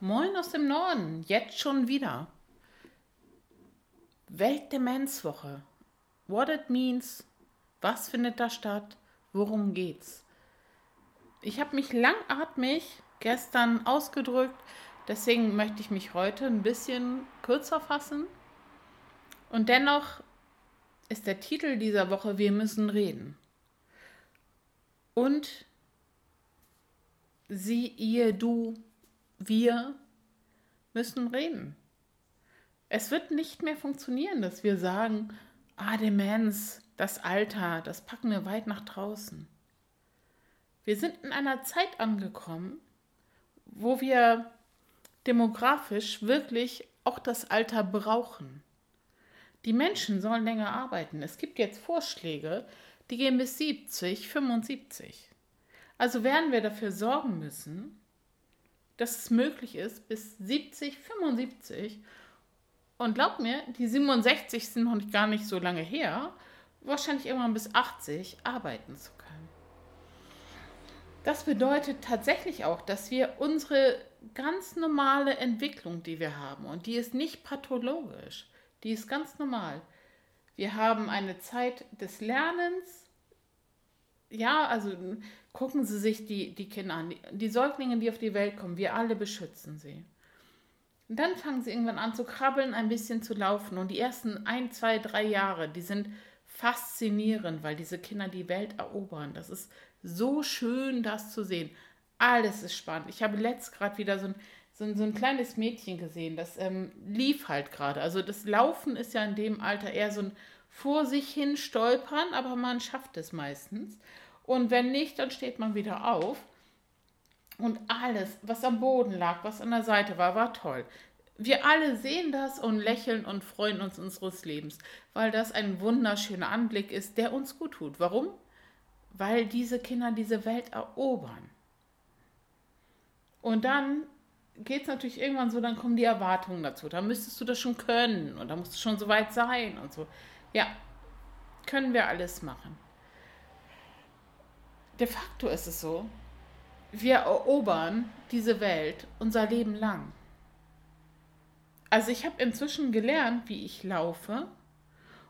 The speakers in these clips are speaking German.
Moin aus dem Norden, jetzt schon wieder. Weltdemenzwoche. What it means, was findet da statt, worum geht's? Ich habe mich langatmig gestern ausgedrückt, deswegen möchte ich mich heute ein bisschen kürzer fassen. Und dennoch ist der Titel dieser Woche Wir müssen reden. Und sie, ihr, du, wir müssen reden. Es wird nicht mehr funktionieren, dass wir sagen, ah, Demenz, das Alter, das packen wir weit nach draußen. Wir sind in einer Zeit angekommen, wo wir demografisch wirklich auch das Alter brauchen. Die Menschen sollen länger arbeiten. Es gibt jetzt Vorschläge, die gehen bis 70, 75. Also werden wir dafür sorgen müssen, dass es möglich ist, bis 70, 75 und glaub mir, die 67 sind noch gar nicht so lange her, wahrscheinlich irgendwann bis 80 arbeiten zu können. Das bedeutet tatsächlich auch, dass wir unsere ganz normale Entwicklung, die wir haben, und die ist nicht pathologisch, die ist ganz normal. Wir haben eine Zeit des Lernens, ja, also gucken Sie sich die, die Kinder an. Die, die Säuglinge, die auf die Welt kommen, wir alle beschützen sie. Und dann fangen sie irgendwann an zu krabbeln, ein bisschen zu laufen. Und die ersten ein, zwei, drei Jahre, die sind faszinierend, weil diese Kinder die Welt erobern. Das ist so schön, das zu sehen. Alles ist spannend. Ich habe letzt gerade wieder so ein, so, ein, so ein kleines Mädchen gesehen, das ähm, lief halt gerade. Also das Laufen ist ja in dem Alter eher so ein vor sich hin stolpern, aber man schafft es meistens. Und wenn nicht, dann steht man wieder auf. Und alles, was am Boden lag, was an der Seite war, war toll. Wir alle sehen das und lächeln und freuen uns unseres Lebens, weil das ein wunderschöner Anblick ist, der uns gut tut. Warum? Weil diese Kinder diese Welt erobern. Und dann geht es natürlich irgendwann so, dann kommen die Erwartungen dazu. Da müsstest du das schon können und da musst du schon so weit sein und so. Ja, können wir alles machen. De facto ist es so, wir erobern diese Welt unser Leben lang. Also ich habe inzwischen gelernt, wie ich laufe.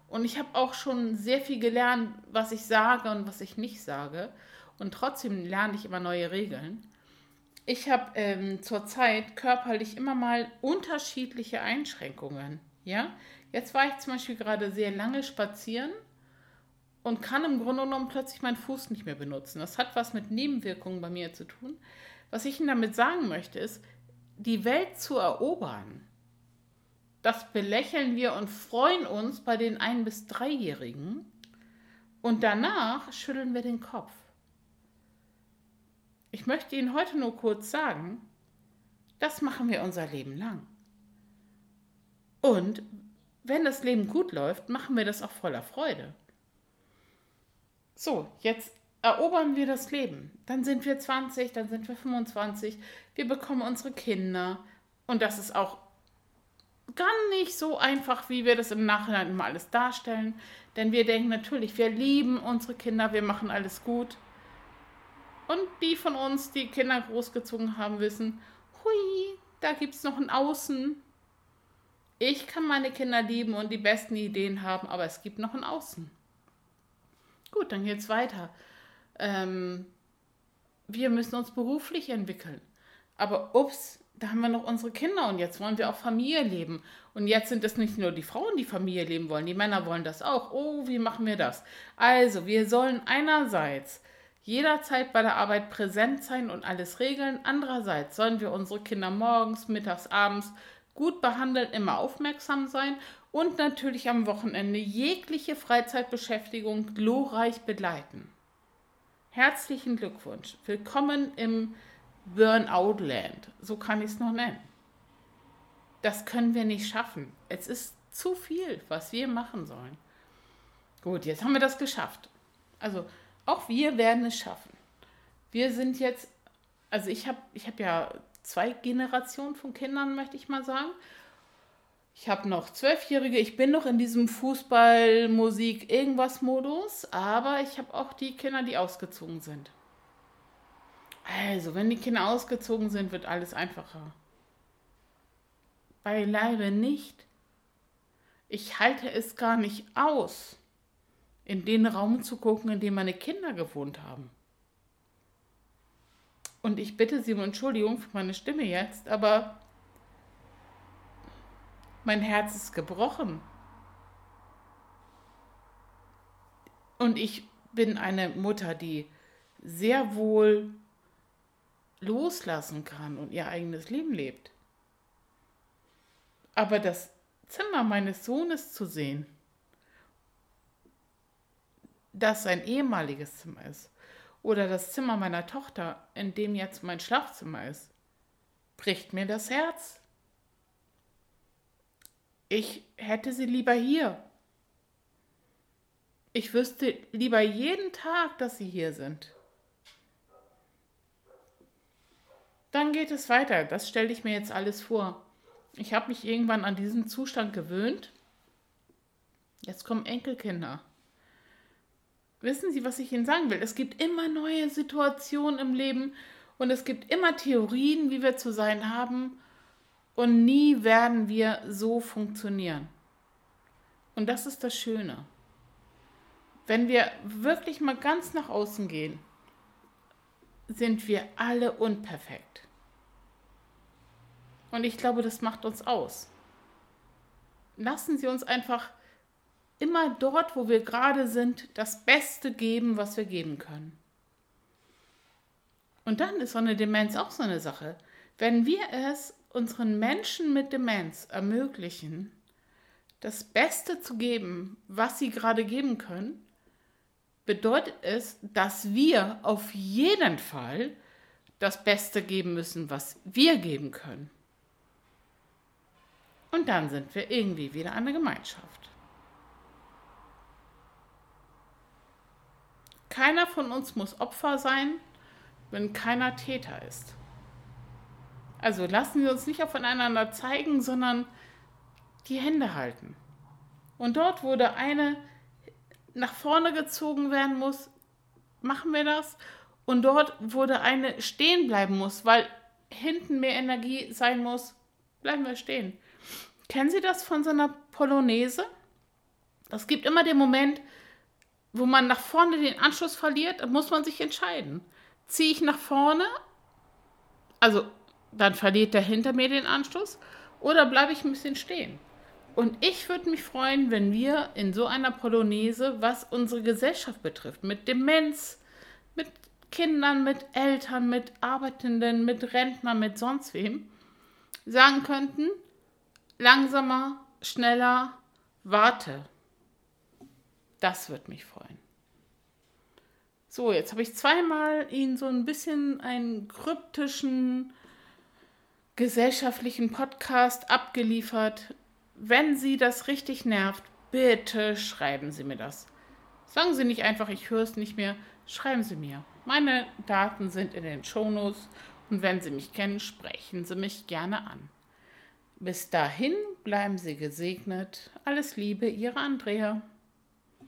Und ich habe auch schon sehr viel gelernt, was ich sage und was ich nicht sage. Und trotzdem lerne ich immer neue Regeln. Ich habe ähm, zurzeit körperlich immer mal unterschiedliche Einschränkungen. Ja, jetzt war ich zum Beispiel gerade sehr lange spazieren und kann im Grunde genommen plötzlich meinen Fuß nicht mehr benutzen. Das hat was mit Nebenwirkungen bei mir zu tun. Was ich Ihnen damit sagen möchte, ist, die Welt zu erobern, das belächeln wir und freuen uns bei den Ein- bis Dreijährigen und danach schütteln wir den Kopf. Ich möchte Ihnen heute nur kurz sagen, das machen wir unser Leben lang. Und wenn das Leben gut läuft, machen wir das auch voller Freude. So, jetzt erobern wir das Leben. Dann sind wir 20, dann sind wir 25, wir bekommen unsere Kinder. Und das ist auch gar nicht so einfach, wie wir das im Nachhinein immer alles darstellen. Denn wir denken natürlich, wir lieben unsere Kinder, wir machen alles gut. Und die von uns, die Kinder großgezogen haben, wissen, hui, da gibt es noch ein Außen. Ich kann meine Kinder lieben und die besten Ideen haben, aber es gibt noch ein Außen. Gut, dann geht es weiter. Ähm, wir müssen uns beruflich entwickeln. Aber ups, da haben wir noch unsere Kinder und jetzt wollen wir auch Familie leben. Und jetzt sind es nicht nur die Frauen, die Familie leben wollen, die Männer wollen das auch. Oh, wie machen wir das? Also, wir sollen einerseits jederzeit bei der Arbeit präsent sein und alles regeln. Andererseits sollen wir unsere Kinder morgens, mittags, abends gut behandeln, immer aufmerksam sein und natürlich am Wochenende jegliche Freizeitbeschäftigung glorreich begleiten. Herzlichen Glückwunsch. Willkommen im Burnout-Land. So kann ich es noch nennen. Das können wir nicht schaffen. Es ist zu viel, was wir machen sollen. Gut, jetzt haben wir das geschafft. Also auch wir werden es schaffen. Wir sind jetzt, also ich habe ich hab ja zwei Generationen von Kindern, möchte ich mal sagen. Ich habe noch Zwölfjährige, ich bin noch in diesem Fußball, Musik, irgendwas Modus, aber ich habe auch die Kinder, die ausgezogen sind. Also, wenn die Kinder ausgezogen sind, wird alles einfacher. beileibe nicht. Ich halte es gar nicht aus, in den Raum zu gucken, in dem meine Kinder gewohnt haben. Und ich bitte Sie um Entschuldigung für meine Stimme jetzt, aber mein Herz ist gebrochen. Und ich bin eine Mutter, die sehr wohl loslassen kann und ihr eigenes Leben lebt. Aber das Zimmer meines Sohnes zu sehen, das sein ehemaliges Zimmer ist, oder das Zimmer meiner Tochter, in dem jetzt mein Schlafzimmer ist, bricht mir das Herz. Ich hätte sie lieber hier. Ich wüsste lieber jeden Tag, dass sie hier sind. Dann geht es weiter. Das stelle ich mir jetzt alles vor. Ich habe mich irgendwann an diesen Zustand gewöhnt. Jetzt kommen Enkelkinder. Wissen Sie, was ich Ihnen sagen will? Es gibt immer neue Situationen im Leben und es gibt immer Theorien, wie wir zu sein haben und nie werden wir so funktionieren. Und das ist das Schöne. Wenn wir wirklich mal ganz nach außen gehen, sind wir alle unperfekt. Und ich glaube, das macht uns aus. Lassen Sie uns einfach immer dort, wo wir gerade sind, das Beste geben, was wir geben können. Und dann ist so eine Demenz auch so eine Sache. Wenn wir es unseren Menschen mit Demenz ermöglichen, das Beste zu geben, was sie gerade geben können, bedeutet es, dass wir auf jeden Fall das Beste geben müssen, was wir geben können. Und dann sind wir irgendwie wieder eine Gemeinschaft. Keiner von uns muss Opfer sein, wenn keiner Täter ist. Also lassen wir uns nicht aufeinander zeigen, sondern die Hände halten. Und dort, wo der eine nach vorne gezogen werden muss, machen wir das. Und dort, wo der eine stehen bleiben muss, weil hinten mehr Energie sein muss, bleiben wir stehen. Kennen Sie das von so einer Polonaise? Es gibt immer den Moment, wo man nach vorne den Anschluss verliert, muss man sich entscheiden. Ziehe ich nach vorne, also dann verliert der hinter mir den Anschluss, oder bleibe ich ein bisschen stehen? Und ich würde mich freuen, wenn wir in so einer Polonaise, was unsere Gesellschaft betrifft, mit Demenz, mit Kindern, mit Eltern, mit Arbeitenden, mit Rentnern, mit sonst wem, sagen könnten, langsamer, schneller, warte. Das wird mich freuen. So, jetzt habe ich zweimal Ihnen so ein bisschen einen kryptischen gesellschaftlichen Podcast abgeliefert. Wenn Sie das richtig nervt, bitte schreiben Sie mir das. Sagen Sie nicht einfach, ich höre es nicht mehr, schreiben Sie mir. Meine Daten sind in den Shownotes und wenn Sie mich kennen, sprechen Sie mich gerne an. Bis dahin bleiben Sie gesegnet. Alles Liebe, Ihre Andrea.